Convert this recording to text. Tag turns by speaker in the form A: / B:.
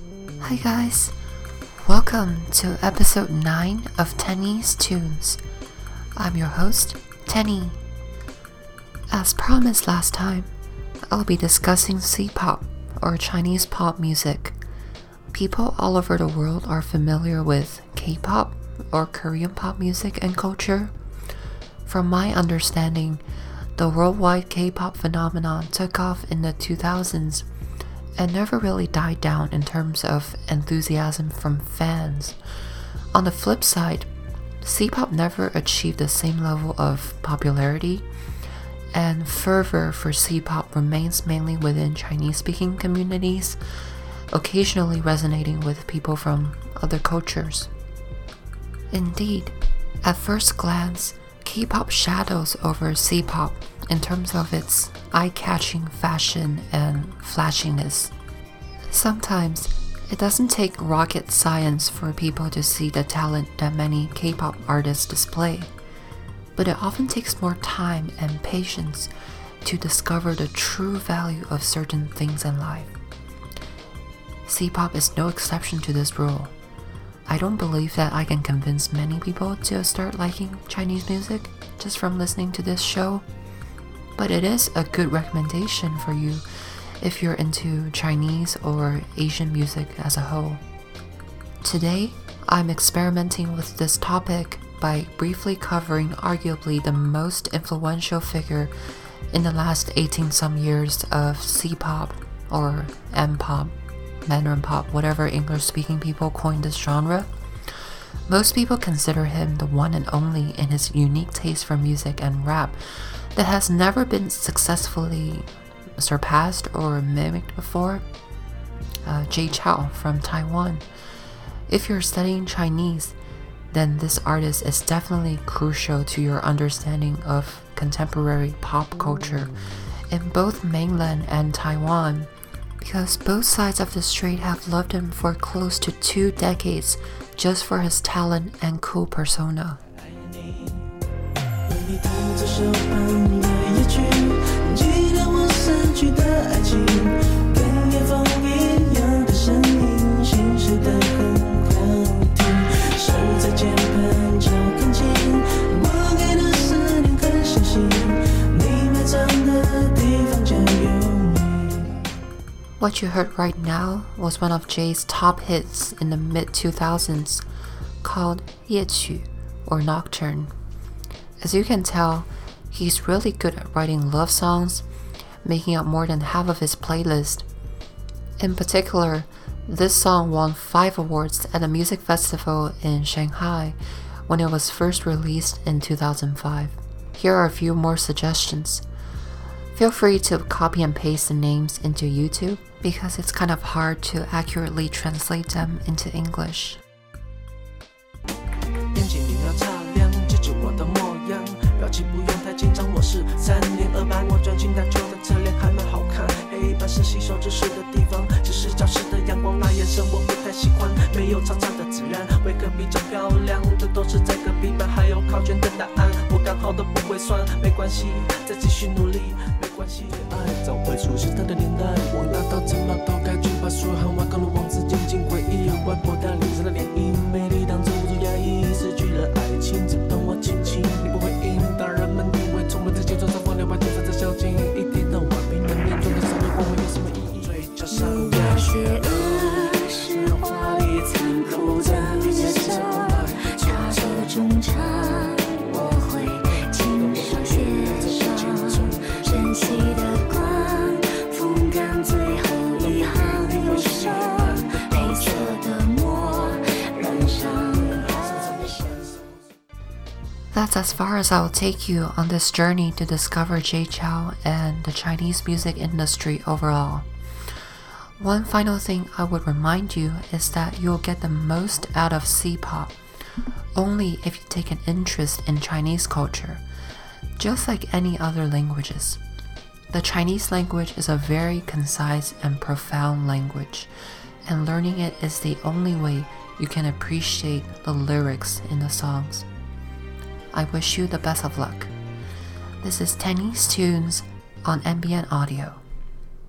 A: Hi guys, welcome to episode 9 of Tenny's Tunes. I'm your host, Tenny. As promised last time, I'll be discussing C-pop or Chinese pop music. People all over the world are familiar with K-pop or Korean pop music and culture. From my understanding, the worldwide K-pop phenomenon took off in the 2000s and never really died down in terms of enthusiasm from fans. On the flip side, C-pop never achieved the same level of popularity, and fervor for C-pop remains mainly within Chinese-speaking communities, occasionally resonating with people from other cultures. Indeed, at first glance, K-pop shadows over C-pop in terms of its eye-catching fashion and flashiness. Sometimes it doesn't take rocket science for people to see the talent that many K-pop artists display, but it often takes more time and patience to discover the true value of certain things in life. C-pop is no exception to this rule. I don't believe that I can convince many people to start liking Chinese music just from listening to this show, but it is a good recommendation for you if you're into Chinese or Asian music as a whole. Today, I'm experimenting with this topic by briefly covering arguably the most influential figure in the last 18 some years of C pop or M pop Mandarin pop, whatever English speaking people coined this genre. Most people consider him the one and only in his unique taste for music and rap that has never been successfully surpassed or mimicked before. Uh, Jay Chou from Taiwan. If you're studying Chinese, then this artist is definitely crucial to your understanding of contemporary pop culture in both mainland and Taiwan because both sides of the street have loved him for close to two decades just for his talent and cool persona. What you heard right now was one of Jay's top hits in the mid 2000s called Yequ or Nocturne. As you can tell, he's really good at writing love songs, making up more than half of his playlist. In particular, this song won five awards at a music festival in Shanghai when it was first released in 2005. Here are a few more suggestions. Feel free to copy and paste the names into YouTube because it's kind of hard to accurately translate them into English.
B: 没关系，再继续努力，没关系。爱早会出现，它的年代我那。
A: That's as far as I'll take you on this journey to discover Jay Chou and the Chinese music industry overall. One final thing I would remind you is that you'll get the most out of C pop only if you take an interest in Chinese culture, just like any other languages. The Chinese language is a very concise and profound language, and learning it is the only way you can appreciate the lyrics in the songs. I wish you the best of luck. This is Tenny's Tunes on NBN Audio.